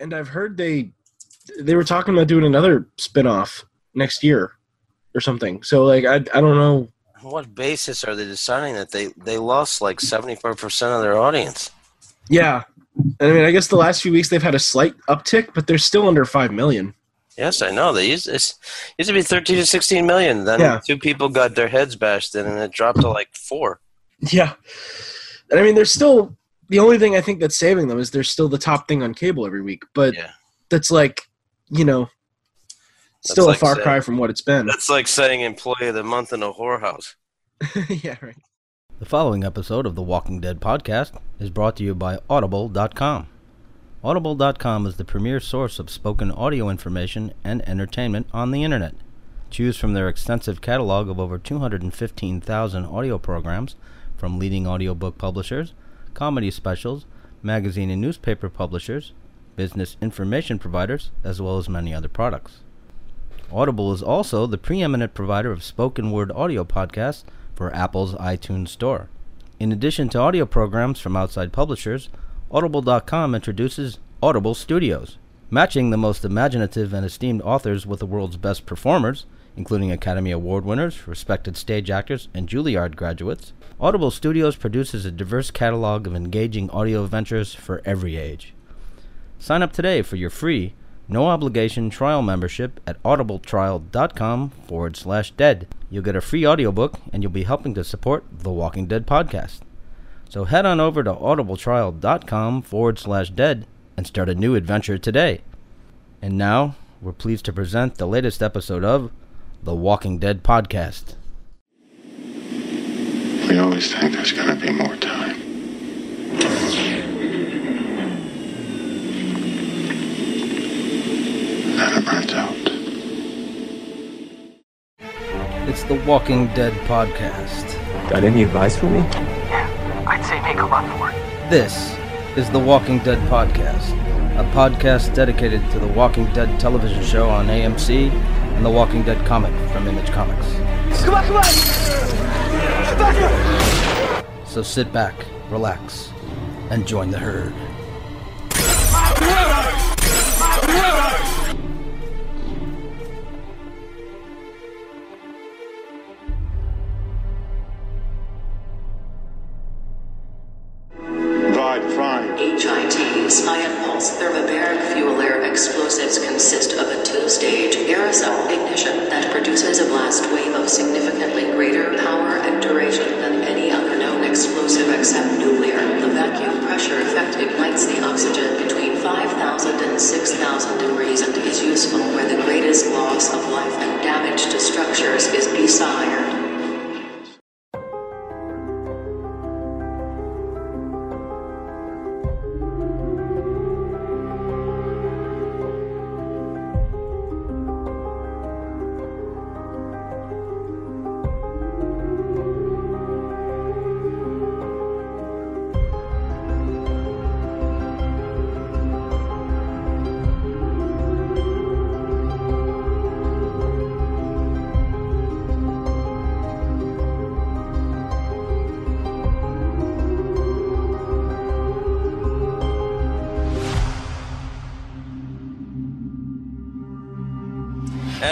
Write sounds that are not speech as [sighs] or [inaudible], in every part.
and I've heard they they were talking about doing another spin-off next year or something. So like I I don't know. What basis are they deciding that they they lost like seventy five percent of their audience? Yeah. I mean, I guess the last few weeks they've had a slight uptick, but they're still under 5 million. Yes, I know. They used this used to be thirteen to sixteen million. Then Yeah. two people got their heads bashed in, and it dropped to like four. Yeah. And I mean, they're still the only thing I think that's saving them is they're still the top thing on cable every week, but Yeah. that's like, you know, That's still like a far saying- cry from what it's been. That's like saying employee of the month in a whorehouse. [laughs] yeah, right. The following episode of the Walking Dead podcast is brought to you by Audible.com. Audible.com is the premier source of spoken audio information and entertainment on the internet. Choose from their extensive catalog of over 215,000 audio programs from leading audiobook publishers, comedy specials, magazine and newspaper publishers, business information providers, as well as many other products. Audible is also the preeminent provider of spoken word audio podcasts for Apple's iTunes Store. In addition to audio programs from outside publishers, Audible.com introduces Audible Studios, matching the most imaginative and esteemed authors with the world's best performers, including Academy Award winners, respected stage actors, and Juilliard graduates. Audible Studios produces a diverse catalog of engaging audio adventures for every age. Sign up today for your free, no obligation trial membership at audibletrial.com forward slash dead. You'll get a free audiobook and you'll be helping to support the Walking Dead podcast. So head on over to audibletrial.com forward slash dead and start a new adventure today. And now, we're pleased to present the latest episode of the Walking Dead podcast. We always think there's gonna be more time. Then it runs out. It's the Walking Dead podcast. Got any advice for me? Yeah, I'd say make a run for it. This is the Walking Dead Podcast, a podcast dedicated to the Walking Dead television show on AMC and the Walking Dead comic from Image Comics. Come on, come on! Back here! So sit back, relax, and join the herd.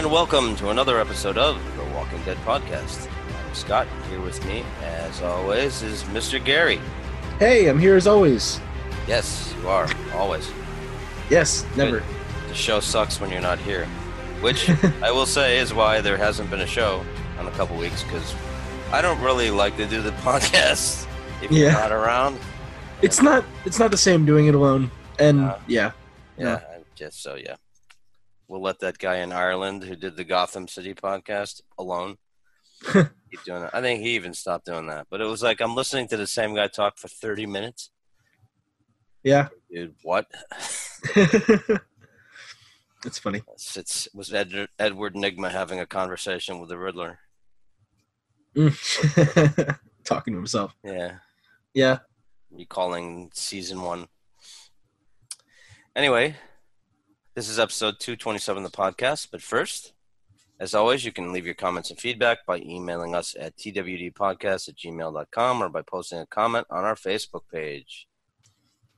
And welcome to another episode of the Walking Dead podcast. I'm Scott. Here with me, as always, is Mr. Gary. Hey, I'm here as always. Yes, you are always. Yes, never. The show sucks when you're not here, which [laughs] I will say is why there hasn't been a show in a couple weeks because I don't really like to do the [laughs] podcast if you're not around. It's not it's not the same doing it alone. And No. yeah. Yeah, I just so yeah. We'll let that guy in Ireland who did the Gotham City podcast alone. [laughs] Keep doing it. I think he even stopped doing that. But it was like I'm listening to the same guy talk for 30 minutes. Yeah. Dude, what? [laughs] It's funny. It's, it's was Ed, Edward Nygma having a conversation with the Riddler. Mm. [laughs] Talking to himself. Yeah, Yeah. recalling season one. Anyway, this is episode 227 of the podcast. But first, as always, you can leave your comments and feedback by emailing us at twdpodcast at gmail.com or by posting a comment on our Facebook page.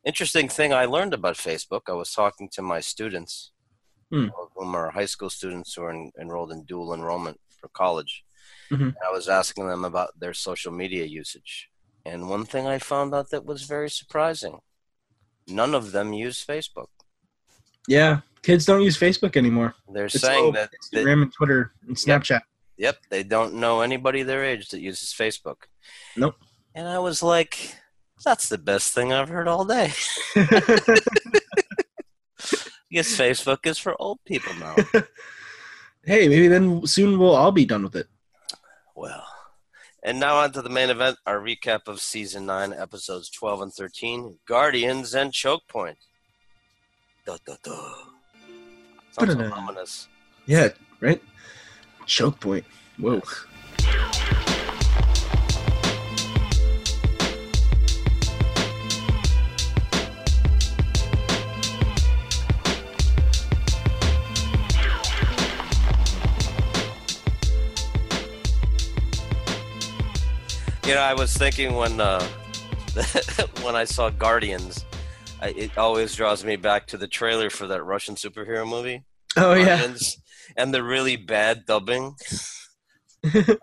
Interesting thing I learned about Facebook. I was talking to my students, all of whom are high school students who are en- enrolled in dual enrollment for college. Mhm. And I was asking them about their social media usage. And one thing I found out that was very surprising none of them use Facebook. Yeah, kids don't use Facebook anymore. They're It's saying that, that, Instagram and Twitter and Snapchat. yep, they don't know anybody their age that uses Facebook. Nope. And I was like, that's the best thing I've heard all day. [laughs] Because Facebook is for old people now. [laughs] hey, maybe then soon we'll all be done with it. Well, and now on to the main event, our recap of season 9, episodes 12 and 13 Guardians and Choke Point. Da, da, da. Sounds so ominous. Yeah, right? Choke point. Whoa. You know, I was thinking when uh, [laughs] when I saw Guardians, I, it always draws me back to the trailer for that Russian superhero movie. Oh, yeah. And the really bad dubbing.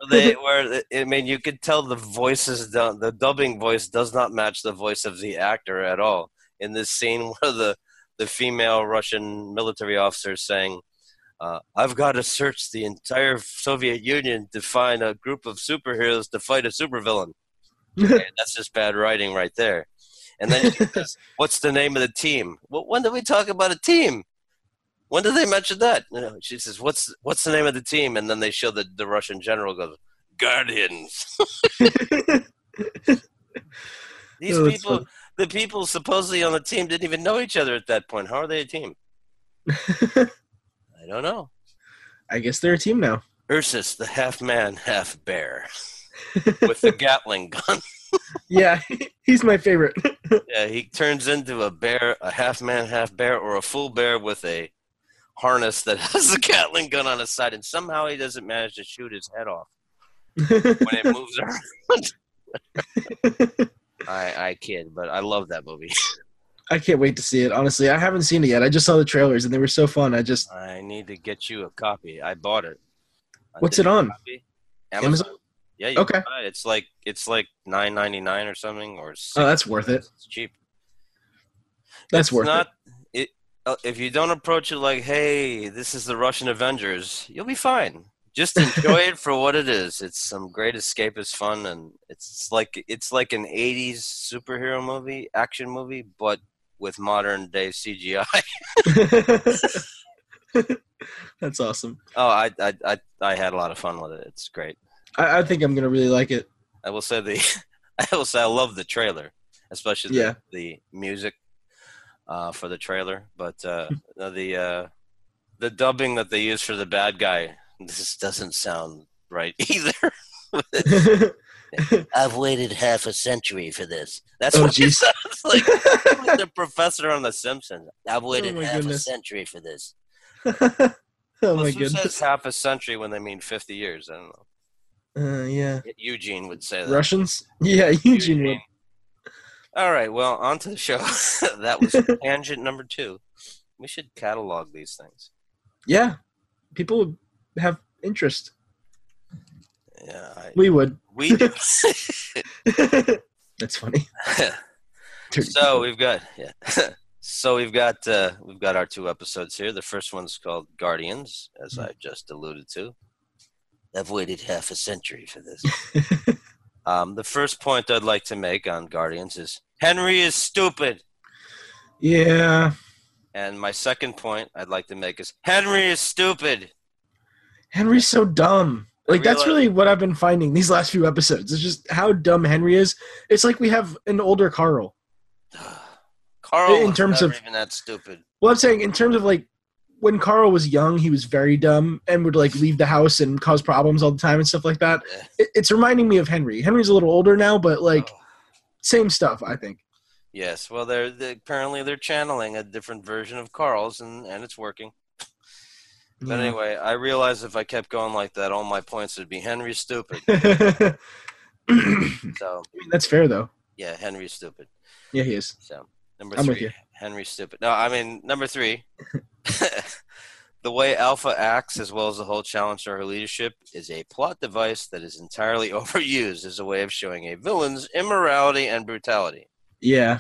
they [laughs] where I mean you could tell the voices don't the dubbing voice does not match the voice of the actor at all in this scene [laughs] where the the female Russian military officer is saying uh, I've got to search the entire Soviet Union to find a group of superheroes to fight a supervillain. [laughs] Okay, that's just bad writing right there. And then she says, "What's the name of the team?" Well, when did we talk about a team? When did they mention that? You know, she says, "What's what's the name of the team?" And then they show the the Russian general goes, "Guardians." [laughs] These Oh, people, the people supposedly on the team didn't even know each other at that point. How are they a team? [laughs] I don't know. I guess they're a team now. Ursus, the half man, half bear, [laughs] with the Gatling gun. Yeah, he's my favorite. Yeah, he turns into a bear, a half man, half bear, or a full bear with a harness that [laughs] has a Gatling gun on his side, and somehow he doesn't manage to shoot his head off when it [laughs] moves around. [laughs] I, I kid, but I love that movie. I can't wait to see it. Honestly, I haven't seen it yet. I just saw the trailers and they were so fun. I just I need to get you a copy. I bought it. I What's it on? copy. Amazon? Yeah, you Okay. can buy it. It's like it's like nine ninety nine or something, or oh, that's worth it. It's cheap. That's it's worth not, it. Uh, if you don't approach it like, "Hey, this is the Russian Avengers," you'll be fine. Just enjoy it for what it is. It's some great escapist fun, and it's like it's like an '80s superhero movie, action movie, but with modern day CGI. [laughs] that's awesome. Oh, I, I I I had a lot of fun with it. It's great. I, I think I'm gonna really like it. I will say the [laughs] I will say I love the trailer, especially the, Yeah. the music uh, for the trailer. But uh, the uh, the dubbing that they use for the bad guy this doesn't sound right [laughs] either. [laughs] I've waited half a century for this. That's Oh, what it jeez. sounds like. like the [laughs] professor on The Simpsons. I've waited my half a century for this. oh Well, my who goodness. says half a century when they mean fifty years? I don't know. Uh, yeah. Eugene would say that. Russians? Yeah, Eugene would. All right, well, on to the show. [laughs] that was tangent number two. We should catalog these things. Yeah. People would have interest. Yeah, I, We would. we [laughs] do. [laughs] That's funny. So we've got yeah. so we've got uh, we've got our two episodes here. The first one's called Guardians, as Mm-hmm. I just alluded to. I've waited half a century for this. Um, the first point I'd like to make on Guardians is Henry is stupid. yeah. And my second point I'd like to make is Henry is stupid. Henry's so dumb. Like that's really what I've been finding these last few episodes. It's just how dumb Henry is. It's like we have an older Carl. [sighs] Carl In terms of- even that stupid. Well, I'm saying in terms of like when Carl was young, he was very dumb and would like leave the house and cause problems all the time and stuff like that. It, it's reminding me of Henry. Henry's a little older now, but like Oh. same stuff. I think. Yes, well, they're, they apparently they're channeling a different version of Carl's, and, and it's working. But Yeah. anyway, I realized if I kept going like that, all my points would be Henry's stupid. [laughs] I So mean, that's fair though. yeah, Henry's stupid. Yeah, he is. So Number I'm three, you. Henry stupid. No, I mean number three. [laughs] [laughs] the way Alpha acts, as well as the whole challenge to her leadership, is a plot device that is entirely [laughs] overused as a way of showing a villain's immorality and brutality. Yeah.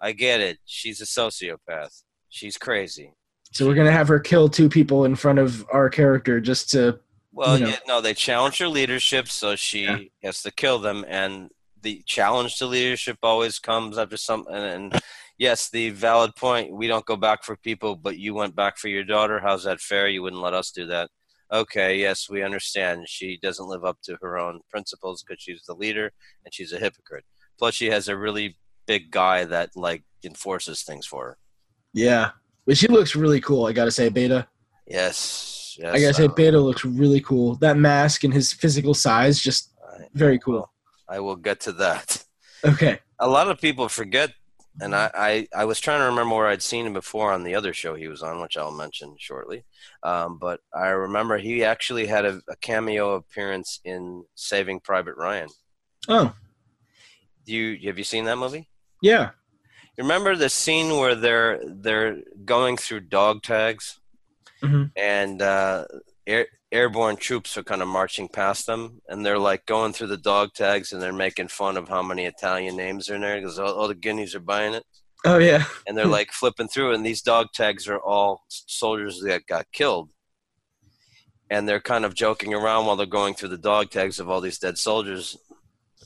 I get it. She's a sociopath. She's crazy. So we're gonna have her kill two people in front of our character just to. Well, You know. yeah, no, they challenge her leadership, so she Yeah. has to kill them. And the challenge to leadership always comes after some. And, and yes, the valid point: we don't go back for people, but you went back for your daughter. How's that fair? You wouldn't let us do that. Okay, yes, we understand. She doesn't live up to her own principles because she's the leader and she's a hypocrite. Plus, she has a really big guy that like enforces things for her. Yeah. But she looks really cool. I gotta say, Beta. Yes, yes. I gotta say, Beta looks really cool. That mask and his physical size, just very cool. I will get to that. okay. a lot of people forget and I, I, I was trying to remember where I'd seen him before on the other show he was on, which I'll mention shortly. Um, but I remember he actually had a, a cameo appearance in Saving Private Ryan. Oh, Do you have you seen that movie? yeah. You remember the scene where they're they're going through dog tags, Mhm. and uh, air, airborne troops are kind of marching past them, and they're like going through the dog tags, and they're making fun of how many Italian names are in there because all, all the guineas are buying it. Oh, yeah. and they're [laughs] like flipping through and these dog tags are all soldiers that got killed. And they're kind of joking around while they're going through the dog tags of all these dead soldiers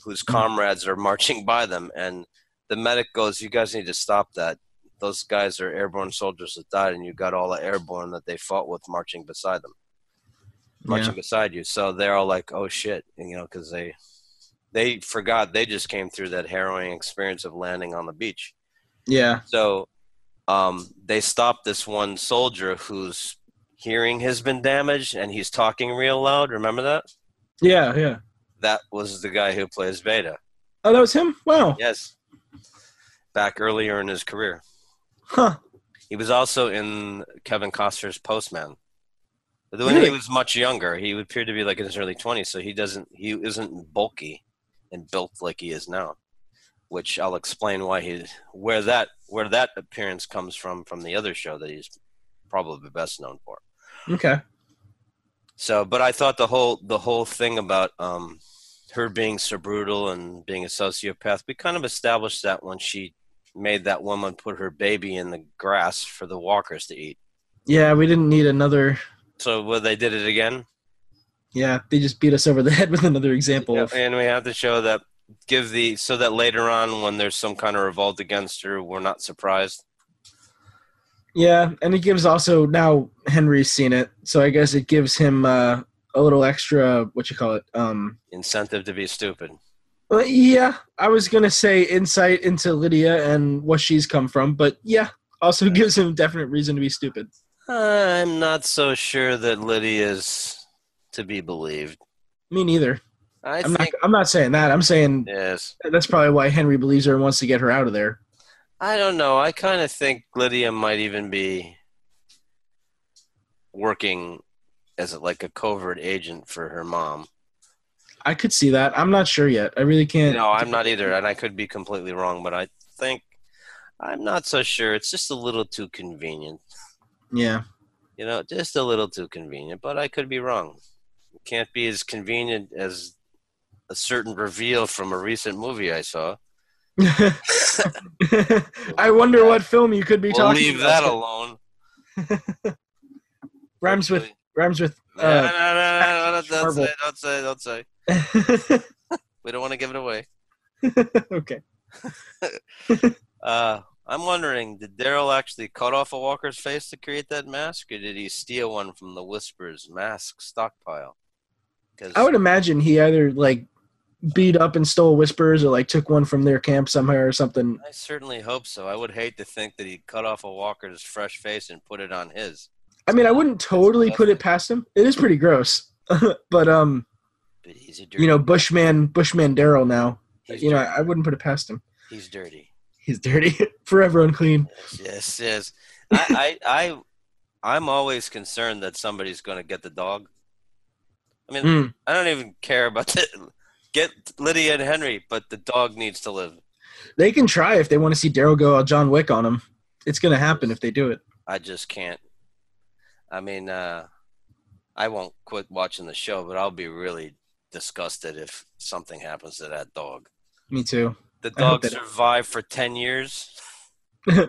whose hmm. comrades are marching by them. And the medic goes you guys need to stop that. Those guys are airborne soldiers that died and you got all the airborne that they fought with marching beside them marching beside you so they're all like oh shit you know because they they forgot they just came through that harrowing experience of landing on the beach Yeah. so um, they stopped this one soldier whose hearing has been damaged and he's talking real loud. Remember that? Yeah. Yeah. That was the guy who plays Beta. Oh, that was him? Wow. Yes. Back earlier in his career. Huh. He was also in Kevin Costner's Postman. But when he was much younger, he appeared to be like in his early 20s, so he doesn't he isn't bulky and built like he is now. Which I'll explain why he where that where that appearance comes from from the other show that he's probably best known for. Okay. So, but I thought the whole the whole thing about um, her being so brutal and being a sociopath, we kind of established that when she made that woman put her baby in the grass for the walkers to eat. Yeah, we didn't need another. So, well, they did it again, Yeah, they just beat us over the [laughs] head with another example Yeah, of. and we have to show that give the so that later on when there's some kind of revolt against her, we're not surprised. Yeah, and it gives also now Henry's seen it, so I guess it gives him uh, a little extra. What you call it? Um, Incentive to be stupid. well, yeah, I was gonna say insight into Lydia and what she's come from, but yeah, also [laughs] gives him definite reason to be stupid. I'm not so sure that Lydia is to be believed. Me neither. I I'm not. I'm not saying that. I'm saying yes. that's probably why Henry believes her and wants to get her out of there. I don't know. I kind of think Lydia might even be working as like a covert agent for her mom. I could see that. I'm not sure yet. I really can't. No, I'm not either, and I could be completely wrong, but I think I'm not so sure. It's just a little too convenient. Yeah. You know, just a little too convenient, but I could be wrong. It can't be as convenient as a certain reveal from a recent movie I saw. [laughs] I wonder what film you could be We'll talking leave about. that alone. [laughs] Rhymes with rhymes with. No, no, Uh, no, no, no, don't say, don't say, don't say. [laughs] We don't want to give it away. okay. Uh, I'm wondering, did Daryl actually cut off a walker's face to create that mask, or did he steal one from the Whisper's mask stockpile? Because I would imagine he either like beat up and stole whispers or like took one from their camp somewhere or something. I certainly hope so. I would hate to think that he cut off a walker's fresh face and put it on his. I mean, I wouldn't totally put it past him. It is pretty gross, [laughs] but um, But he's a dirty. you know, Bushman, Bushman Daryl. Now, you know. I wouldn't put it past him. he's dirty. He's dirty, [laughs] forever unclean. Yes, yes. I, I, I, I'm always concerned that somebody's going to get the dog. I mean, Mm. I don't even care about the get Lydia and Henry, but the dog needs to live. They can try if they want to see Daryl go John Wick on him. It's gonna happen if they do it. I just can't. I mean, uh, I won't quit watching the show, but I'll be really disgusted if something happens to that dog. Me too. The dog survived for 10 years. [laughs] you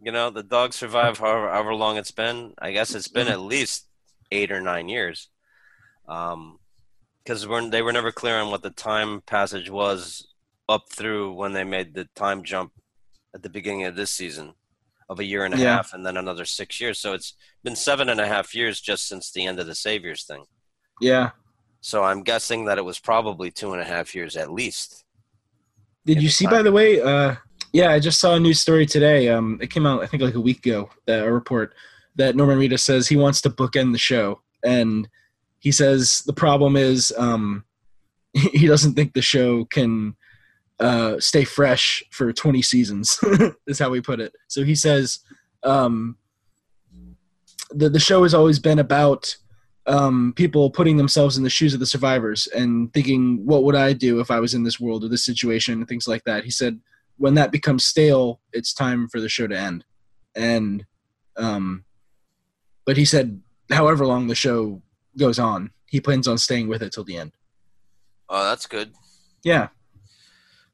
know, the dog survived however, however long it's been. I guess it's been at least eight or nine years. Um, because they were never clear on what the time passage was up through when they made the time jump at the beginning of this season of a year and a Yeah. half and then another six years. So it's been seven and a half years just since the end of the Saviors thing. Yeah. So I'm guessing that it was probably two and a half years at least. Did you see, by the way? Uh, yeah, I just saw a news story today. Um, it came out, I think, like a week ago. Uh, a report that Norman Reedus says he wants to bookend the show, and he says the problem is um, [laughs] he doesn't think the show can uh, stay fresh for 20 seasons. [laughs] is how we put it. So he says um, the the show has always been about um, people putting themselves in the shoes of the survivors and thinking, what would I do if I was in this world or this situation and things like that. He said, when that becomes stale, it's time for the show to end. And, um, but he said, however long the show goes on, he plans on staying with it till the end. Oh, that's good. Yeah.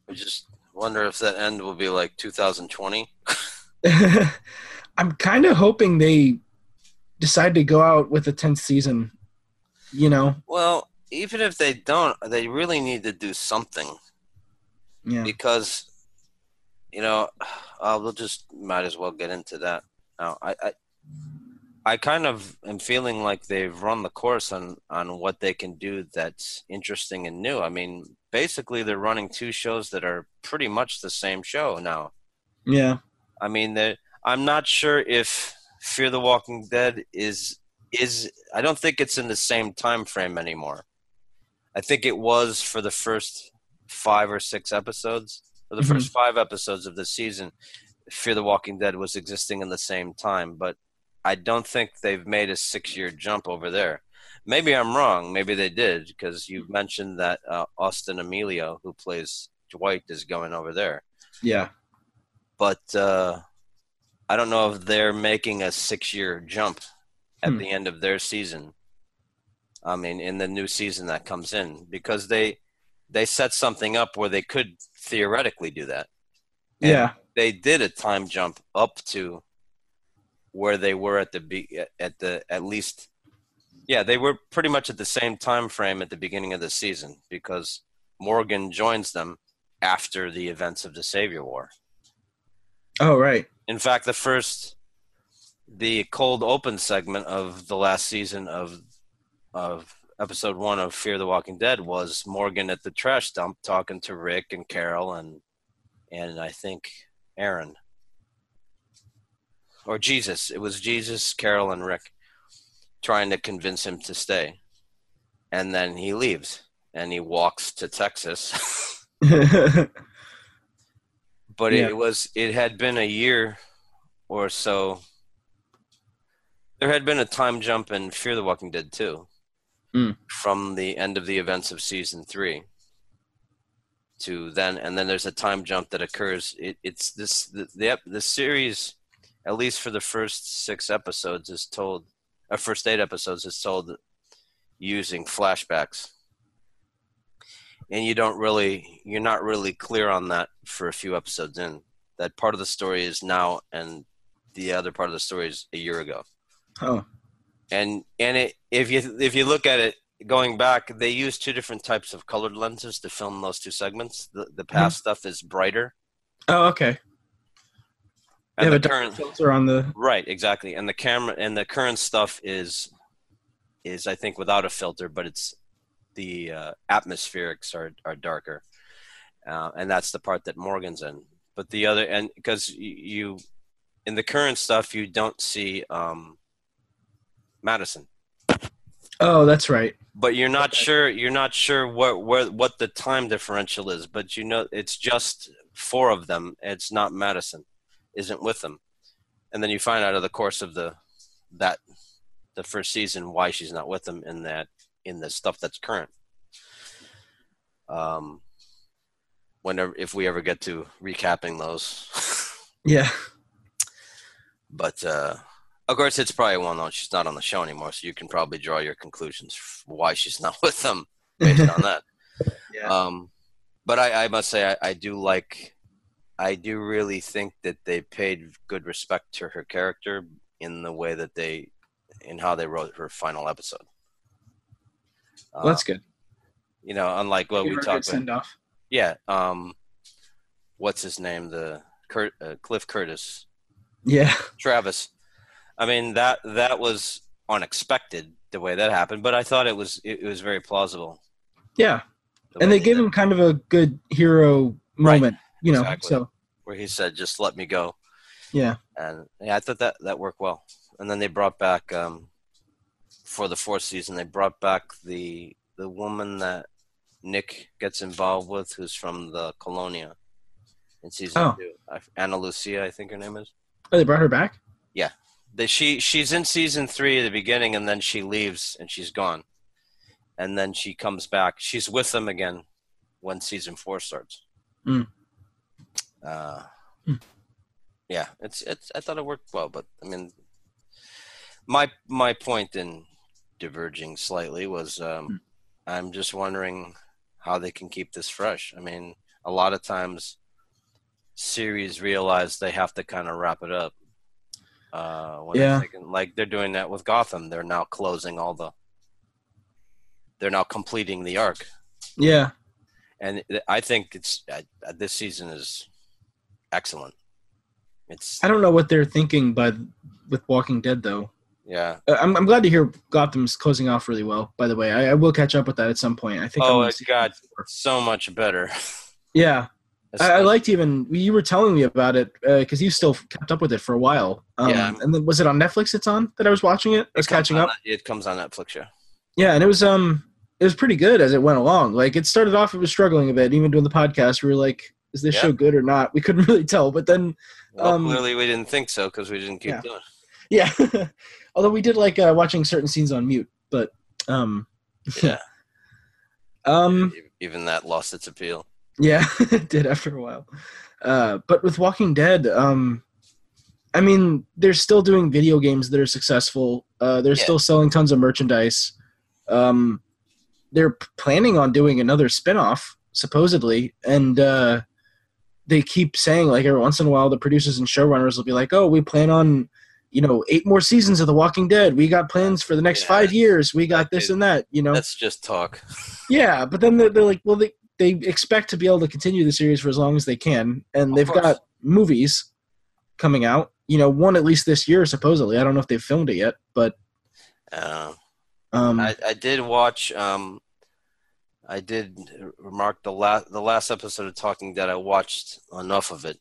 I just wonder if that end will be like 2020. [laughs] I'm kind of hoping they decide to go out with a 10th season, you know? Well, even if they don't, they really need to do something Yeah. because, you know, uh, we'll just might as well get into that now. I, I, I kind of am feeling like they've run the course on on what they can do that's interesting and new. I mean, basically, they're running two shows that are pretty much the same show now. Yeah. I mean, I'm not sure if Fear the Walking Dead is is. I don't think it's in the same time frame anymore. I think it was for the first five or six episodes. For the Mhm. first five episodes of the season, Fear the Walking Dead was existing in the same time, but I don't think they've made a six-year jump over there. Maybe I'm wrong. Maybe they did because you mentioned that uh, Austin Amelio, who plays Dwight, is going over there Yeah. but uh, I don't know if they're making a six-year jump at Hmm. the end of their season. I mean, in the new season that comes in, because they they set something up where they could theoretically do that. And Yeah. they did a time jump up to where they were at the be- at the at least yeah they were pretty much at the same time frame at the beginning of the season because Morgan joins them after the events of the Savior War. Oh, right. In fact, the first, the cold open segment of the last season of of episode one of Fear the Walking Dead was Morgan at the trash dump talking to Rick and Carol and and I think Aaron or Jesus. It was Jesus, Carol, and Rick trying to convince him to stay, and then he leaves and he walks to Texas. [laughs] [laughs] but Yeah. it was it had been a year or so there had been a time jump in fear the walking dead too Mm. from the end of the events of season three to then and then there's a time jump that occurs it, it's this the, the the series at least for the first six episodes is told or first eight episodes is told using flashbacks and you don't really you're not really clear on that for a few episodes in that part of the story is now and the other part of the story is a year ago oh. and and it if you if you look at it going back they use two different types of colored lenses to film those two segments the, the past mm-hmm. stuff is brighter Oh, okay. They and have a the dark current filter on the. right exactly and the camera and the current stuff is is i think without a filter but it's the uh, atmospherics are are darker uh, and that's the part that morgan's in. But the other and because you in the current stuff you don't see um madison. Oh, that's right. but you're not sure you're not sure what where what the time differential is but you know it's just four of them. It's not madison isn't with them. And then you find out of the course of the that the first season why she's not with them in that in the stuff that's current um whenever if we ever get to recapping those. [laughs] Yeah. but uh, of course, it's probably well known she's not on the show anymore, so you can probably draw your conclusions why she's [laughs] not with them based on that. [laughs] Yeah. Um, but I, I must say, I, I do like, I do really think that they paid good respect to her character in the way that they, in how they wrote her final episode. Well, that's good. you know, unlike what Give we her a good talked about. off. Yeah. Um, what's his name? The Kurt, uh, Cliff Curtis, Yeah. Travis. I mean that that was unexpected the way that happened, but I thought it was it, it was very plausible. Yeah. the And they gave did him kind of a good hero Right. moment, you know. Exactly. So where he said, "Just let me go," yeah. and yeah, I thought that that worked well. And then they brought back um, for the fourth season. They brought back the the woman that Nick gets involved with, who's from the Colonia in season Oh. two. Anna Lucia, I think her name is. Oh, they brought her back? that she she's in season three at the beginning and then she leaves and she's gone and then she comes back she's with them again when season four starts Mm. uh, Mm. yeah it's it's i thought it worked well but i mean my my point in diverging slightly was um, Mm. i'm just wondering how they can keep this fresh i mean a lot of times series realize they have to kind of wrap it up uh, when they're Yeah. thinking- like they're doing that with Gotham. They're now closing all the. They're now completing the arc, Yeah. and I think it's uh, uh, this season is excellent. It's I don't know what they're thinking but with Walking Dead though. Yeah. Uh, I'm, I'm glad to hear Gotham's closing off really well. By the way, I, I will catch up with that at some point. I think. Oh, it got so much better. Yeah, [laughs] I, I liked even you were telling me about it because you still kept up with it for a while. Um, Yeah. And then was it on Netflix? It's on that I was watching it. I was It catching up. It comes on Netflix. Yeah. Yeah, and it was um it was pretty good as it went along. Like it started off, it was struggling a bit. Even doing the podcast, we were like, "Is this Yeah. show good or not?" We couldn't [laughs] really tell. But then, Well, Um, clearly we didn't think so because we didn't keep Yeah. doing. yeah. [laughs] Although we did like uh, watching certain scenes on mute, but um, [laughs] Yeah. um, Even that lost its appeal. Yeah, [laughs] it did after a while. Uh, but with Walking Dead, um, I mean, they're still doing video games that are successful. Uh, they're Yeah. still selling tons of merchandise. Um, they're planning on doing another spin-off, supposedly, and uh, they keep saying like every once in a while the producers and showrunners will be like, "Oh, we plan on." You know, eight more seasons of The Walking Dead. We got plans for the next Yeah, five years. We got this is- and that. You know, That's just talk. [laughs] yeah, but then they're, they're like, well, they they expect to be able to continue the series for as long as they can, and Of they've course. got movies coming out. You know, one at least this year, supposedly. I don't know if they've filmed it yet, but Uh, um, I, I did watch. Um, I did remark the last the last episode of Talking Dead. I watched enough of it.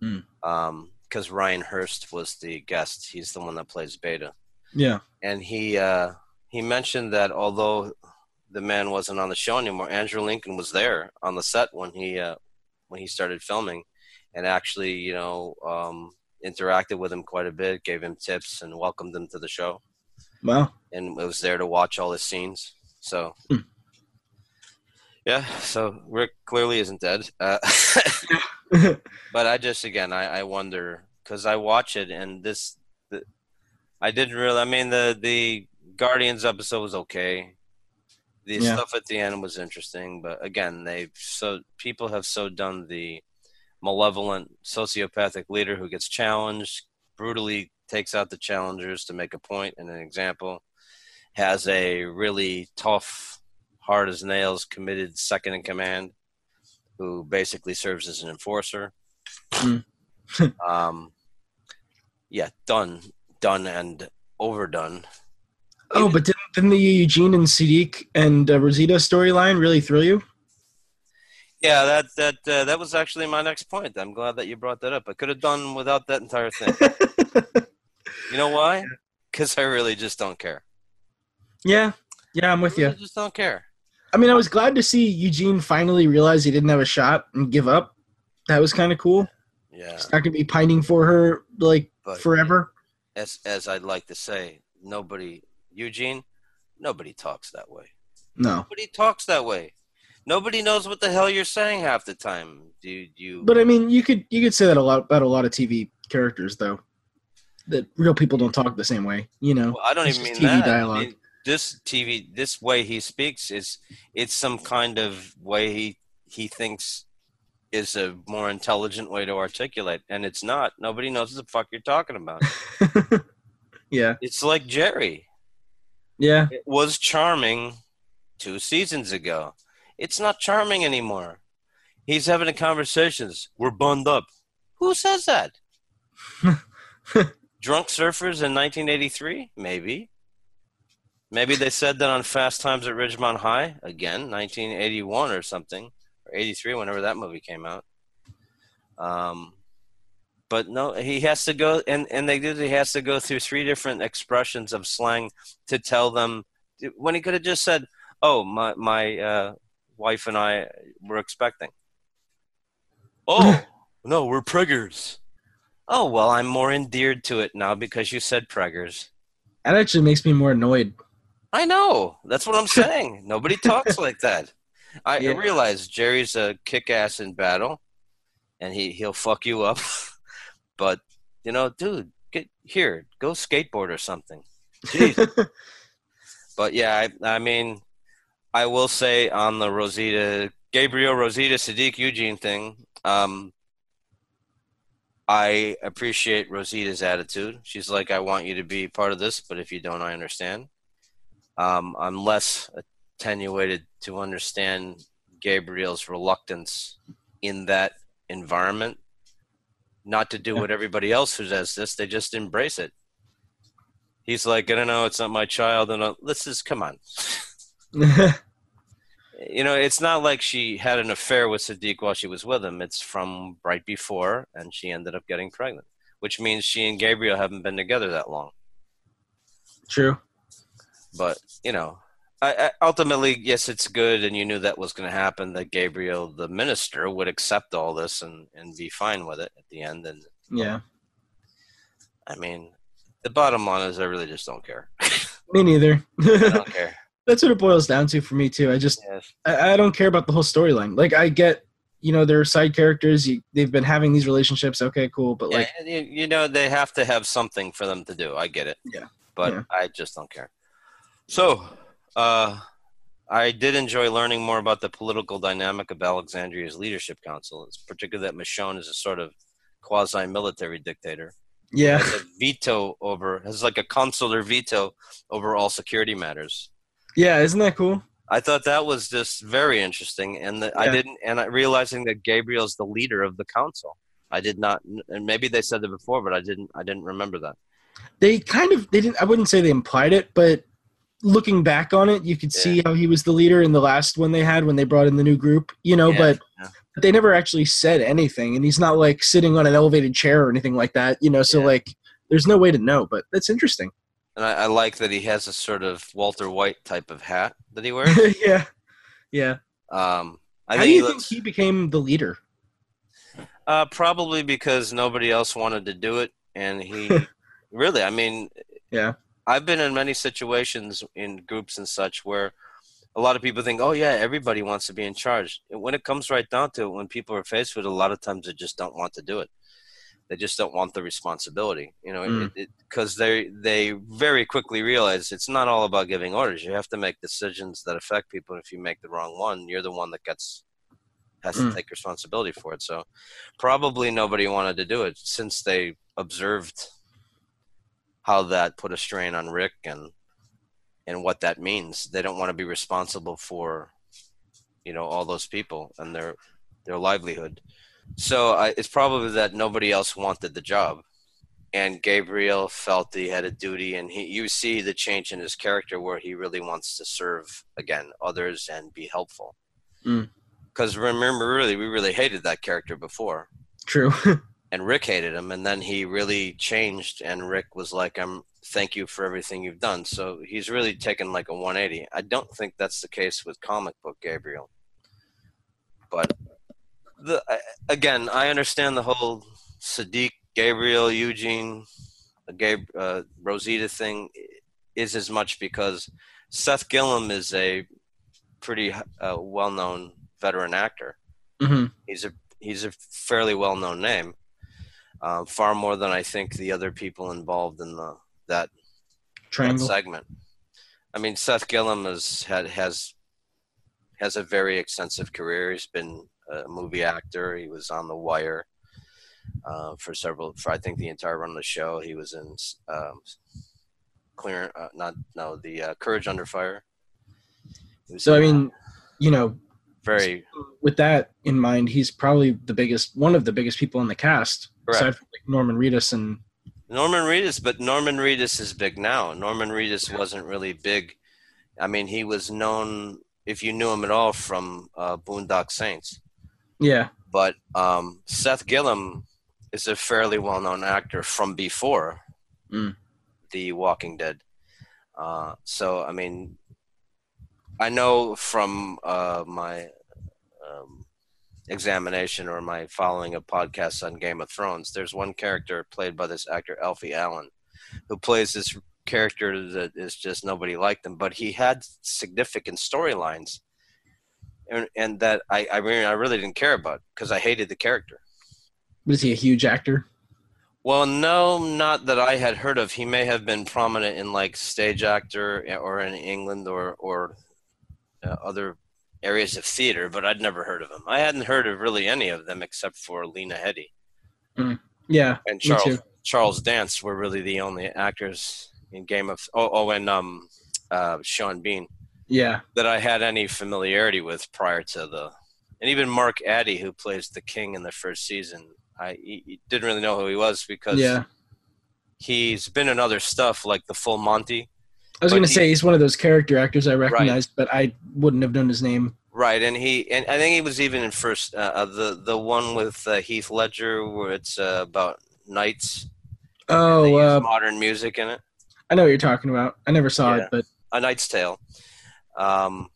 Hmm. Um, because Ryan Hurst was the guest. He's the one that plays Beta, yeah, and he uh, he mentioned that although the man wasn't on the show anymore, Andrew Lincoln was there on the set when he uh, when he started filming, and actually, you know, um, interacted with him quite a bit, gave him tips, and welcomed him to the show well, and was there to watch all the scenes. So, Hmm. yeah. So Rick clearly isn't dead. Uh, [laughs] [laughs] [laughs] but I just again, I, I wonder because I watch it and this, the, I didn't really. I mean, the the Guardians episode was okay. The Yeah. stuff at the end was interesting, but again, they so people have so done the malevolent sociopathic leader who gets challenged brutally takes out the challengers to make a point and an example has a really tough hard as nails committed second in command who basically serves as an enforcer. Mm. [laughs] um yeah done done and overdone. Oh, but didn't, didn't the Eugene and Siddiq and uh, Rosita storyline really thrill you? yeah that that uh, that was actually my next point. I'm glad that you brought that up. I could have done without that entire thing. [laughs] You know why? Because i really just don't care. Yeah, yeah, I'm with I you. really just don't care I mean, I was glad to see Eugene finally realize he didn't have a shot and give up. That was kind of cool. yeah He's not gonna be pining for her like but forever. as as i'd like to say nobody eugene nobody talks that way No. nobody talks that way Nobody knows what the hell you're saying half the time. dude. you? But I mean, you could you could say that a lot about a lot of TV characters, though. That real people don't talk the same way. You know, Well, I don't It's even mean TV that. I dialogue. mean, this TV, this way he speaks is it's some kind of way he he thinks is a more intelligent way to articulate, and it's not. Nobody knows what the fuck you're talking about. [laughs] yeah, it's like Jerry. yeah, It was charming two seasons ago. It's not charming anymore. He's having a conversations. We're bunned up. Who says that? [laughs] Drunk surfers in 1983? Maybe. Maybe they said that on Fast Times at Ridgemont High again, 1981 or something, or 83, whenever that movie came out. Um, but no, he has to go, and and they did. He has to go through three different expressions of slang to tell them when he could have just said, "Oh, my my uh, wife and I were expecting." [laughs] Oh no, we're preggers. Oh well, I'm more endeared to it now because you said preggers. that actually makes me more annoyed. I know. That's what I'm [laughs] saying. Nobody talks like that. I Yeah. realize Jerry's a kick ass in battle and he, he'll fuck you up. [laughs] but, you know, dude, get here, go skateboard or something. Jeez. [laughs] but yeah, I, I mean, I will say on the Rosita, Gabriel, Rosita, Siddiq, Eugene thing, um, I appreciate Rosita's attitude. She's like, I want you to be part of this, but if you don't, I understand. Um, I'm less attenuated to understand Gabriel's reluctance in that environment, not to do what everybody else who does this, they just embrace it. He's like, I don't know, it's not my child, and let's just come on. [laughs] You know, it's not like she had an affair with Siddiq while she was with him. It's from right before, and she ended up getting pregnant, which means she and Gabriel haven't been together that long. True. But you know I, I, ultimately yes it's good and you knew that was going to happen that gabriel the minister would accept all this and, and be fine with it at the end and Yeah. i mean the bottom line is i really just don't care [laughs] Me neither. [laughs] i don't [laughs] care That's what it boils down to for me too. I just yes. I, I don't care about the whole storyline. Like I get, you know, they're side characters. You, they've been having these relationships. Okay, cool. But like, yeah, you, you know they have to have something for them to do i get it Yeah. but Yeah. i just don't care so uh I did enjoy learning more about the political dynamic of Alexandria's leadership council. It's particularly that Michonne is a sort of quasi-military dictator. yeah, has a veto over has like a consular veto over all security matters. yeah. Isn't that cool? I thought that was just very interesting, and that I didn't, and I, realizing that Gabriel's the leader of the council. I did not, and maybe they said it before, but I didn't. I didn't remember that. They kind of they didn't. I wouldn't say they implied it, but looking back on it, you could see how he was the leader in the last one they had when they brought in the new group. You know, Yeah, but yeah. they never actually said anything, and he's not like sitting on an elevated chair or anything like that. You know, so Yeah. like, there's no way to know. But that's interesting. And I, I like that he has a sort of Walter White type of hat that he [laughs] wears. yeah, yeah. um, I How do he you looks, think he became the leader? Uh, probably because nobody else wanted to do it, and he [laughs] really. I mean, Yeah. I've been in many situations in groups and such where a lot of people think, "Oh yeah, everybody wants to be in charge." When it comes right down to it, when people are faced with it, a lot of times they just don't want to do it. They just don't want the responsibility, you know, Mm. because they they very quickly realize it's not all about giving orders. You have to make decisions that affect people. If you make the wrong one, you're the one that gets has to Mm. take responsibility for it. So probably nobody wanted to do it since they observed how that put a strain on Rick and and what that means. They don't want to be responsible for you know all those people and their their livelihood. So I, it's probably that nobody else wanted the job, and Gabriel felt he had a duty, and he you see the change in his character where he really wants to serve again others and be helpful. Mm. Because remember, really, we really hated that character before True. [laughs] and Rick hated him, and then he really changed, and Rick was like, "I'm thank you for everything you've done." So he's really taken like a 180. I don't think that's the case with comic book Gabriel, but the again, I understand the whole Siddiq, Gabriel, Eugene, Gabe, uh, Rosita thing is as much because Seth Gilliam is a pretty uh, well-known veteran actor. hmm He's a he's a fairly well-known name, uh, far more than I think the other people involved in the that, that segment. I mean, Seth Gilliam has had has has a very extensive career. He's been a movie actor. He was on The Wire uh, for several for I think the entire run of the show. He was in um, Clear, uh, not no the uh, Courage Under Fire. So I mean, you know, very with that in mind, he's probably the biggest, one of the biggest people in the cast, Correct. aside from like Norman Reedus and Norman Reedus, but Norman Reedus is big now. Norman Reedus wasn't really big. I mean, he was known if you knew him at all from uh, Boondock Saints. yeah, But um, Seth Gilliam is a fairly well-known actor from before Mm. The Walking Dead. Uh, so I mean, I know from uh, my um, examination or my following of podcasts on Game of Thrones, there's one character played by this actor Alfie Allen, who plays this character that is just nobody liked him, but he had significant storylines, and, and that I I, mean, I really didn't care about because I hated the character. was he a huge actor? Well, no, not that I had heard of. He may have been prominent in like stage actor or in England or or uh, other areas of theater, but I'd never heard of him. I hadn't heard of really any of them except for Lena Headey Yeah, and Charles. Charles Dance were really the only actors in Game of oh oh and um uh, Sean Bean yeah, that I had any familiarity with prior to the, and even Mark Addy who plays the king in the first season. I he, he didn't really know who he was because yeah. he's been in other stuff like the Full Monty. I was going to say he's one of those character actors I recognized, but I wouldn't have known his name. Right, and he and I think he was even in first uh, uh, the the one with uh, Heath Ledger where it's uh, about knights. Oh, uh, modern music in it. I know what you're talking about. I never saw Yeah. it, but A Knight's Tale. Um,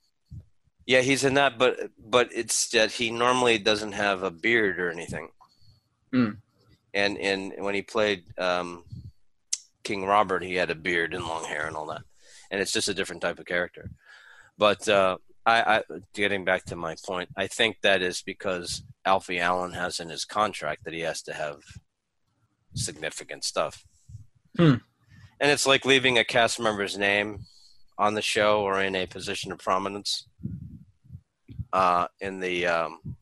yeah, he's in that, but but it's that he normally doesn't have a beard or anything. Hmm. And and when he played um, King Robert, he had a beard and long hair and all that, and it's just a different type of character. But uh, I, I getting back to my point, I think that is because Alfie Allen has in his contract that he has to have significant stuff. Hmm. And it's like leaving a cast member's name on the show or in a position of prominence uh, in the um,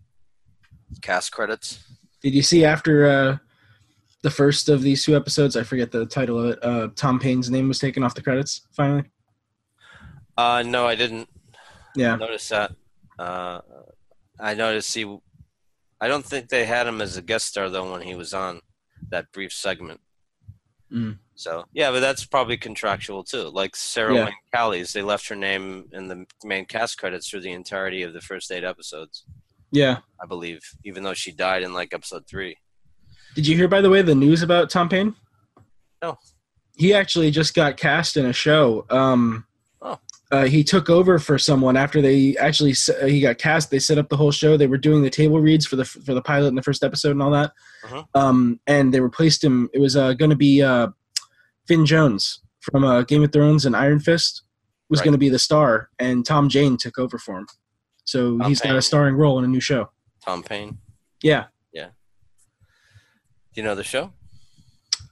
cast credits. did you see after uh, the first of these two episodes? I forget the title of it. Uh, Tom Payne's name was taken off the credits finally. Uh, no, I didn't Yeah, notice that. Uh, I noticed he. I don't think they had him as a guest star though when he was on that brief segment. Mm. So yeah, but that's probably contractual too. Like Sarah Yeah. Wayne Callies, they left her name in the main cast credits through the entirety of the first eight episodes, yeah. I believe, even though she died in like episode three. Did you hear, by the way, the news about Tom Payne? No. He actually just got cast in a show. Um. Uh, he took over for someone after they actually uh, he got cast. They set up the whole show. They were doing the table reads for the for the pilot in the first episode and all that. Uh-huh. Um, and they replaced him. It was uh, going to be uh, Finn Jones from uh, Game of Thrones and Iron Fist was Right. going to be the star, and Tom Jane took over for him. So Tom he's got a starring role in a new show. Tom Payne. Yeah. Yeah. Do you know the show?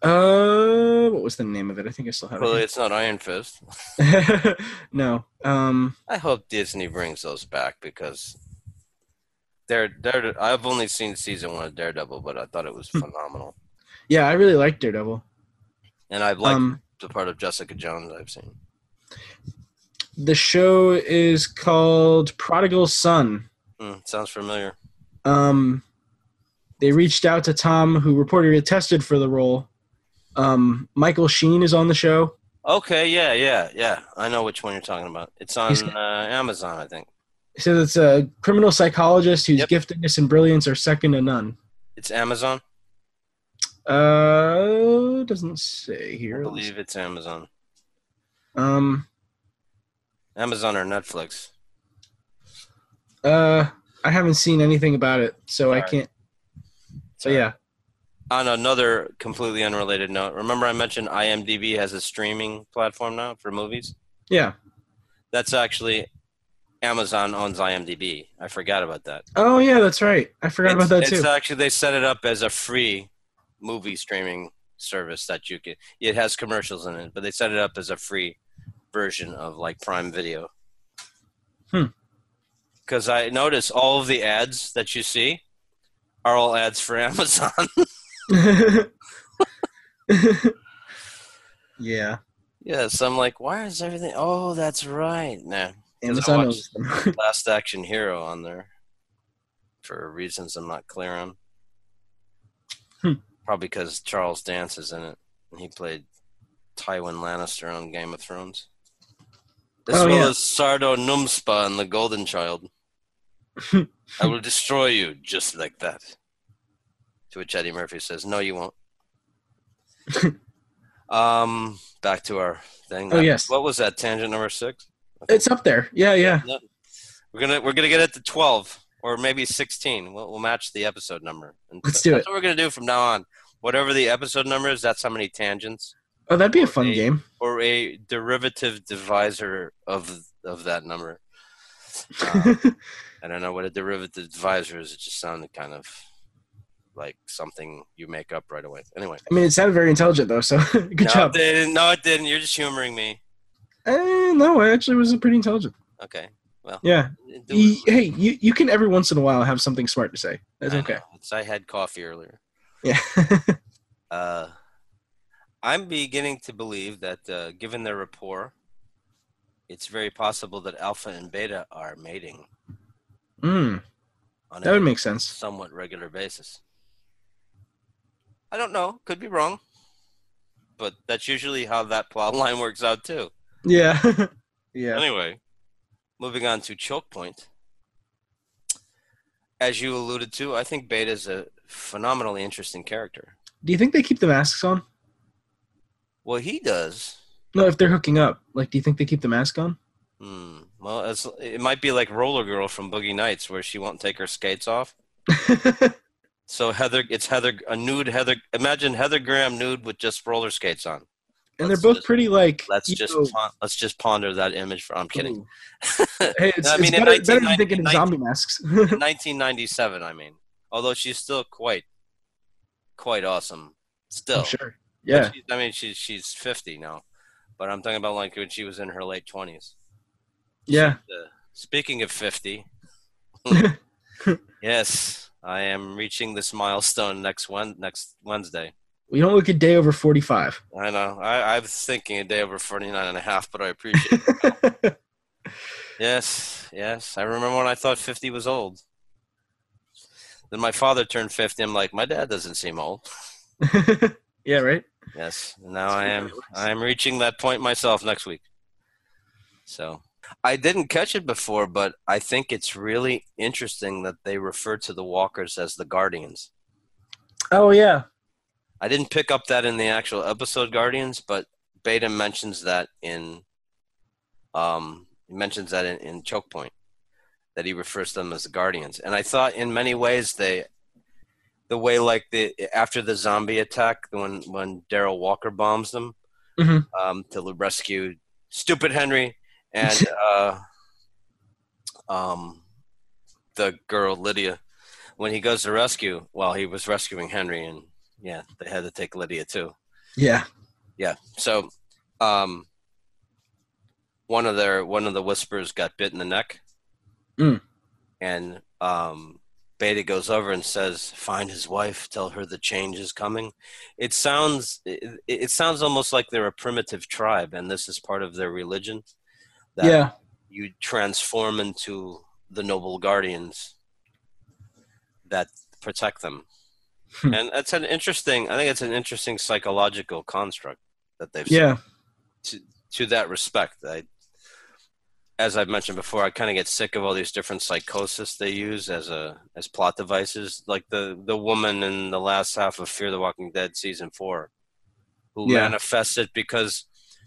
Uh, what was the name of it? I think I still have Well, it. it's not Iron Fist. [laughs] no. Um. I hope Disney brings those back because they're they're I've only seen season one of Daredevil, but I thought it was Hmm. phenomenal, Yeah, I really like Daredevil. and I've liked Um, the part of Jessica Jones I've seen. the show is called Prodigal Son. Hmm, sounds familiar. Um, they reached out to Tom, who reportedly tested for the role. Um, Michael Sheen is on the show. Okay, yeah, yeah, yeah. I know which one you're talking about. It's on uh, Amazon, I think. He says it's a criminal psychologist whose Yep. giftedness and brilliance are second to none. It's Amazon. Uh, doesn't say here. I believe it's Amazon. Um, Amazon or Netflix. uh, I haven't seen anything about it, so I Alright. can't. So yeah, On another completely unrelated note, remember I mentioned IMDb has a streaming platform now for movies? yeah. That's actually Amazon owns IMDb. I forgot about that. Oh yeah, that's right. I forgot it's, about that It's too. actually they set it up as a free movie streaming service that you can. It has commercials in it, but they set it up as a free version of like Prime Video. Hmm. Because I notice all of the ads that you see are all ads for [laughs] Amazon. Yeah, yeah, so I'm like, why is everything? Oh, that's right. Nah, 'Cause I Amazon watched- [laughs] Last Action Hero on there for reasons I'm not clear on. Hmm. Probably because Charles Dance is in it, and he played Tywin Lannister on Game of Thrones, as Oh, well yeah. as Sardo Numspa in The Golden Child. [laughs] I will destroy you just like that. To which Eddie Murphy says, "No, you won't." [laughs] um, back to our thing. Oh, yes. What was that? Tangent number six. it's up there. Yeah, yeah. No. We're gonna we're gonna get it to twelve or maybe sixteen. We'll, we'll match the episode number. And Let's do that's it. what we're gonna do from now on. Whatever the episode number is, that's how many tangents Oh, that'd be a fun Hey. game. or a derivative divisor of of that number. Uh, [laughs] I don't know what a derivative divisor is. It just sounded kind of like something you make up right away. Anyway, I mean, it sounded very intelligent though, so [laughs] good no, job. It didn't. No, it didn't. You're just humoring me. Eh, no, it actually was pretty intelligent. Okay. Well, yeah. Hey, you, you can every once in a while have something smart to say. That's I okay. It's- I had coffee earlier. Yeah. [laughs] Uh, I'm beginning to believe that, uh, given their rapport, it's very possible that Alpha and Beta are mating mm, on that would make sense. somewhat regular basis. I don't know. Could be wrong. But that's usually how that plot [laughs] line works out, too. Yeah. [laughs] yeah. Anyway, moving on to Chokepoint. As you alluded to, I think Beta's a phenomenally interesting character. Do you think they keep the masks on? Well, he does. No, if they're hooking up, like, do you think they keep the mask on? Hmm. Well, it's, it might be like Roller Girl from Boogie Nights, where she won't take her skates off. [laughs] So Heather, it's Heather, a nude Heather. Imagine Heather Graham nude with just roller skates on. and Let's they're both just- pretty like. Let's just pon- let's just ponder that image. For I'm kidding. [laughs] Hey, it's, I mean, in better, better than 1990 thinking of zombie masks. [laughs] 1997, I mean, although she's still quite, quite awesome. Still, I'm sure. Yeah. I mean, she's she's 50 now, but I'm talking about like when she was in her late 20s. Yeah. Uh, speaking of 50, [laughs] yes, I am reaching this milestone next one next Wednesday. We don't look a day over 45. I know. I, I was thinking a day over 49 and a half, but I appreciate it. [laughs] yes, yes. I remember when I thought 50 was old. Then my father turned 50. I'm like, my dad doesn't seem old. [laughs] yeah, right? Yes. Now I am. I am reaching that point myself next week. So I didn't catch it before, but I think it's really interesting that they refer to the walkers as the guardians. Oh, yeah. I didn't pick up that in the actual episode Guardians, but Beta mentions that in um he mentions that in, in Chokepoint that he refers to them as the Guardians. And I thought in many ways they the way like the after the zombie attack when when Daryl Walker bombs them Mhm. um to rescue stupid Henry and [laughs] uh um the girl Lydia when he goes to rescue well he was rescuing Henry and yeah, they had to take Lydia too. Yeah. Yeah. So, um, one of their one of the whispers got bit in the neck, Mm. and um, Beta goes over and says, "Find his wife. Tell her the change is coming." It sounds it, it sounds almost like they're a primitive tribe, and this is part of their religion. That Yeah. you transform into the noble guardians that protect them. Hmm. and that's an interesting I think it's an interesting psychological construct that they've Yeah. to, to that respect. I as I've mentioned before, I kind of get sick of all these different psychosis they use as a as plot devices, like the the woman in the last half of Fear the Walking Dead season four, who Yeah. manifested because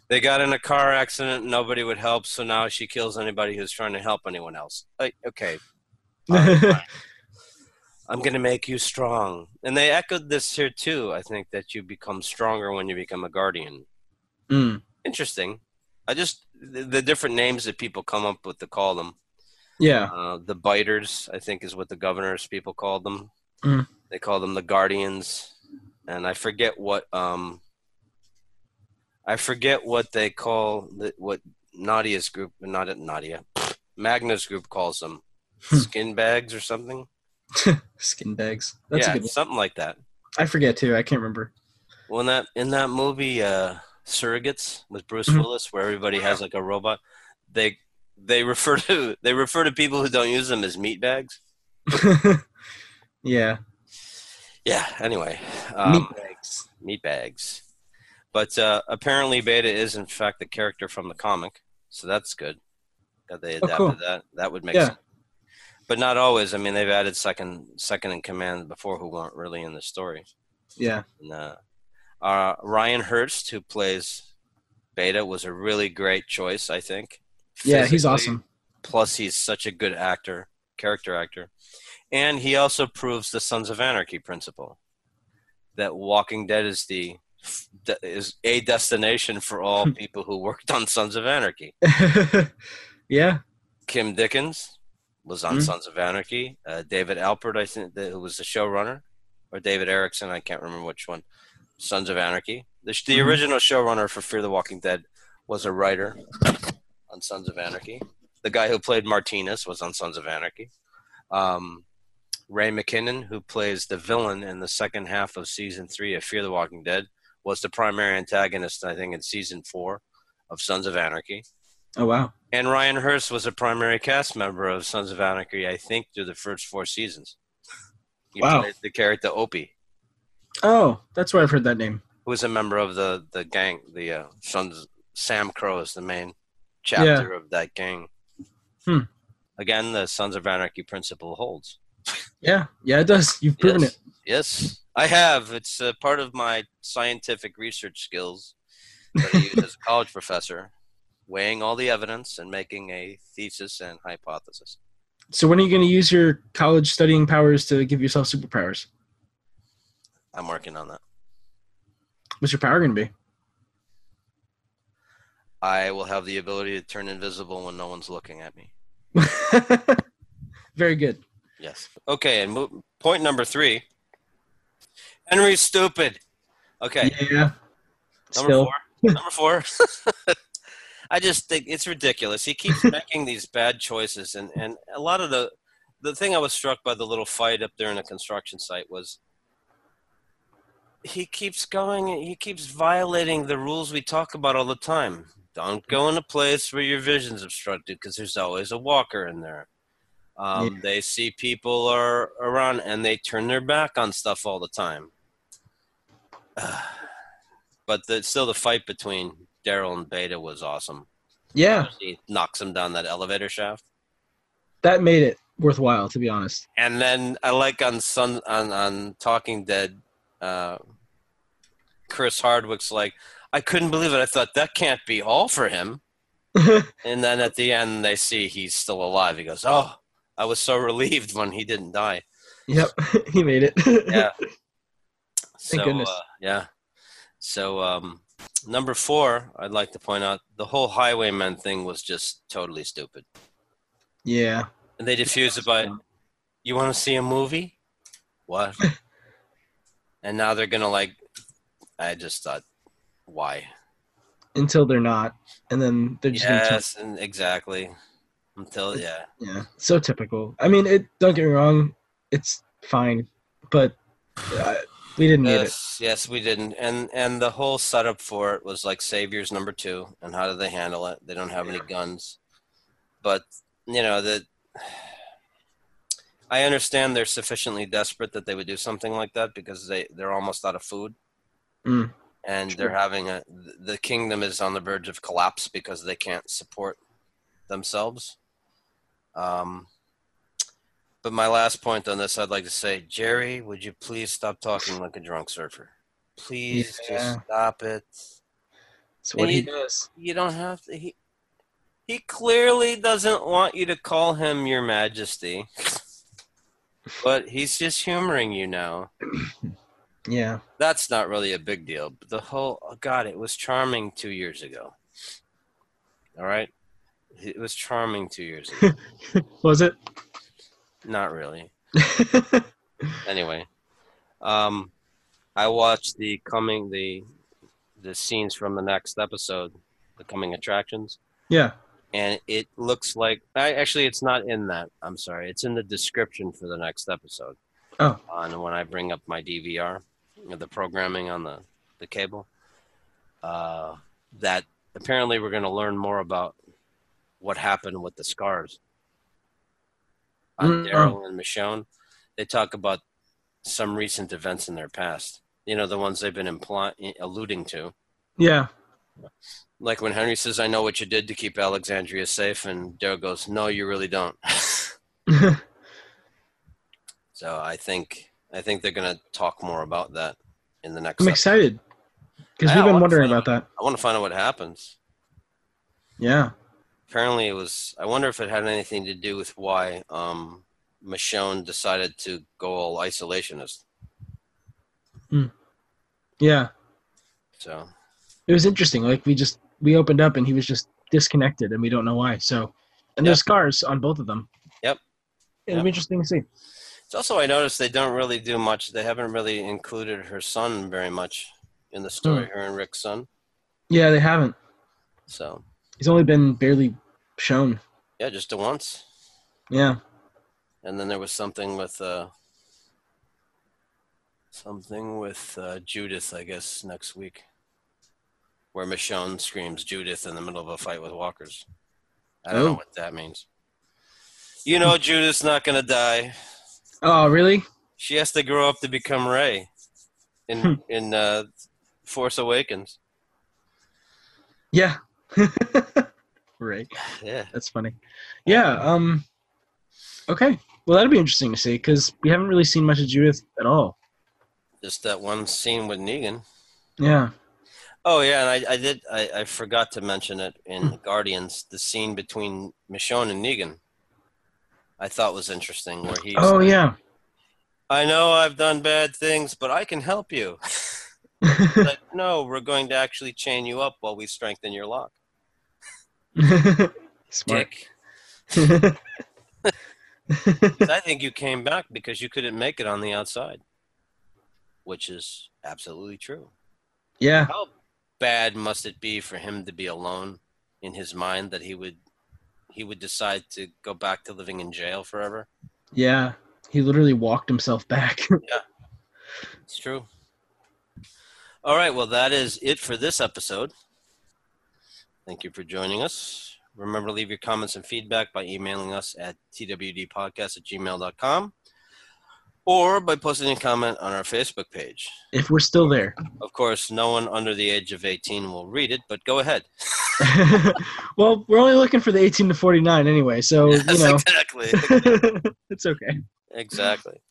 they got in a car accident, and nobody would help, so now she kills anybody who's trying to help anyone else. Like, okay, [laughs] I'm going to make you strong. And they echoed this here too. I think that you become stronger when you become a guardian. Mm. Interesting. I just the, the different names that people come up with to call them. Yeah. Uh, the biters, I think, is what the governor's people called them. Mm. They call them the guardians, and I forget what um, I forget what they call the, what Nadia's group, not Nadia, Magna's group calls them Hmm. skin bags or something. [laughs] Skin bags. That's a yeah, something like that. I forget too. I can't remember. Well, in that in that movie, uh, Surrogates with Bruce Mhm. Willis, where everybody has like a robot, they they refer to [laughs] they refer to people who don't use them as meat bags. [laughs] yeah. Yeah. Anyway, um, Meat bags. meat bags. But uh, apparently, Beta is in fact the character from the comic, so that's good. That they Oh, cool. that. That would make Yeah. sense. But not always. I mean, they've added second second in command before who weren't really in the story. Yeah. And, uh, uh, Ryan Hurst, who plays Beta, was a really great choice. I think. Yeah, he's awesome. Plus, he's such a good actor, character actor, and he also proves the Sons of Anarchy principle that Walking Dead is the is a destination for all people who worked on Sons of Anarchy. [laughs] yeah. Kim Dickens was on Mhm. Sons of Anarchy. Uh, David Alpert, I think, who was the showrunner, or David Erickson, I can't remember which one. Sons of Anarchy. The, the Mhm. original showrunner for Fear the Walking Dead was a writer on Sons of Anarchy. The guy who played Martinez was on Sons of Anarchy. Um, Ray McKinnon, who plays the villain in the second half of season three of Fear the Walking Dead, was the primary antagonist, I think, in season four of Sons of Anarchy. Oh wow. And Ryan Hurst was a primary cast member of Sons of Anarchy, I think, through the first four seasons. He Wow. played the character Opie, Oh, that's where I've heard that name. who was a member of the, the gang, the uh, Sons. SAMCRO is the main chapter of that gang. Hmm. Again, the Sons of Anarchy principle holds. Yeah. Yeah, it does. You've proven yes. it. Yes, I have. It's uh, part of my scientific research skills that I use as a college professor, weighing all the evidence and making a thesis and hypothesis. So when are you going to use your college studying powers to give yourself superpowers? I'm working on that. What's your power going to be? I will have the ability to turn invisible when no one's looking at me. [laughs] Very good. Yes. Okay, and mo- point number three. Henry's stupid. Okay, Yeah. number Still. four. number four. [laughs] I just think it's ridiculous. He keeps [laughs] making these bad choices, and and a lot of the the thing I was struck by the little fight up there in the construction site was he keeps going. He keeps violating the rules we talk about all the time. Don't go in a place where your vision's obstructed because there's always a walker in there. Um, Yeah. They see people are around and they turn their back on stuff all the time. [sighs] but the, still, the fight between Daryl and Beta was awesome. Yeah. He knocks him down that elevator shaft. That made it worthwhile, to be honest. And then I like on Sun on, on Talking Dead, uh, Chris Hardwick's like, I couldn't believe it. I thought that can't be all for him. [laughs] And then at the end, they see he's still alive. He goes, "Oh, I was so [laughs] relieved when he didn't die." yep. [laughs] he made it. Yeah. [laughs] so goodness. Uh, yeah. So um, number four, I'd like to point out the whole Highwaymen thing was just totally stupid, yeah. and they diffused it by, "You want to see a movie? What?" and now they're gonna like. I just thought, why? Until they're not. And then they're just going to Yes, and exactly. Until yeah, Yeah, so typical. I mean, it. Don't get me wrong, it's fine, but uh, we didn't need it. yes, yes, we didn't, and and the whole setup for it was like Saviors number two, and how do they handle it? They don't have any guns, but you know that. I understand they're sufficiently desperate that they would do something like that because they they're almost out of food, Mm. and they're having a the kingdom is on the verge of collapse because they can't support themselves. Um, but my last point on this, I'd like to say, Jerry, would you please stop talking like a drunk surfer? Please Yeah. just stop it. It's what And he you- does. You don't have to. He, he clearly doesn't want you to call him Your Majesty, but he's just humoring you now. [clears throat] Yeah, That's not really a big deal. But the whole, oh God, it was charming two years ago. All right. It was charming two years ago. [laughs] Was it? Not really. [laughs] Anyway, um, I watched the coming the the scenes from the next episode, the coming attractions, yeah. and it looks like I, actually it's not in that. I'm sorry, it's in the description for the next episode. Oh. On when I bring up my DVR, the programming on the the cable, uh, that apparently we're going to learn more about what happened with the scars on Mm, Daryl and Michonne. They talk about some recent events in their past. You know, the ones they've been implying, alluding to. Yeah. Like when Henry says, "I know what you did to keep Alexandria safe," and Daryl goes, "No, you really don't." [laughs] so I think I think they're going to talk more about that in the next. I'm episode. excited because Yeah, we've been wondering about that. I want to find out what happens. Yeah. Apparently, it was. I wonder if it had anything to do with why um, Michonne decided to go all isolationist. Yeah. So It was interesting. Like we just we opened up and he was just disconnected and we don't know why. So and Yep. there's scars on both of them. Yep. It'll Yep. be interesting to see. it's also I noticed they don't really do much. They haven't really included her son very much in the story. Her and Rick's son. Yeah, they haven't. So He's only been barely shown. yeah, just the once. Yeah. And then there was something with uh, something with uh, Judith, I guess, next week, where Michonne screams Judith in the middle of a fight with walkers. I don't know Oh. what that means. You know, Judith's not gonna die. Oh, really? She has to grow up to become Rey Hmm. in in uh, Force Awakens. Yeah. [laughs] right. Yeah, That's funny. Yeah. Um. Okay. Well, that'll be interesting to see because we haven't really seen much of Judith at all. just that one scene with Negan. Yeah. Oh yeah, and I, I did. I, I forgot to mention it in Hmm. Guardians. The scene between Michonne and Negan, I thought was interesting. Where he. Oh yeah. I know I've done bad things, but I can help you. [laughs] Like, no, we're going to actually chain you up while we strengthen your lock. [laughs] Smart. [laughs] I think you came back because you couldn't make it on the outside, which is absolutely true. yeah. How bad must it be for him to be alone in his mind that he would he would decide to go back to living in jail forever? Yeah. He literally walked himself back. [laughs] Yeah. It's true. All right, well that is it for this episode. Thank you for joining us. Remember to leave your comments and feedback by emailing us at twdpodcast at gmail.com or by posting a comment on our Facebook page. if we're still there. Of course, no one under the age of 18 will read it, but go ahead. [laughs] well, we're only looking for the 18 to 49 anyway, so [laughs] you know, exactly. [laughs] it's okay. Exactly.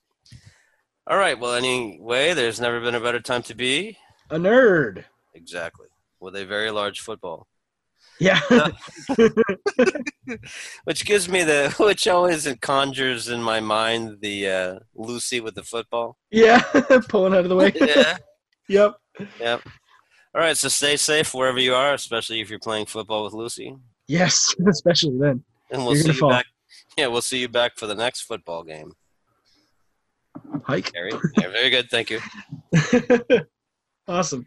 All right. Well, anyway, there's never been a better time to be. A nerd. Exactly. With a very large football. Yeah. [laughs] Which gives me the, [laughs] which always conjures in my mind the uh, Lucy with the football. yeah. [laughs] Pulling out of the way. Yeah. Yep. Yep. All right. So stay safe wherever you are, especially if you're playing football with Lucy. Yes, especially then. And we'll You're see you fall. back. Yeah, we'll see you back for the next football game. Hike. Yeah, very good. Thank you. awesome.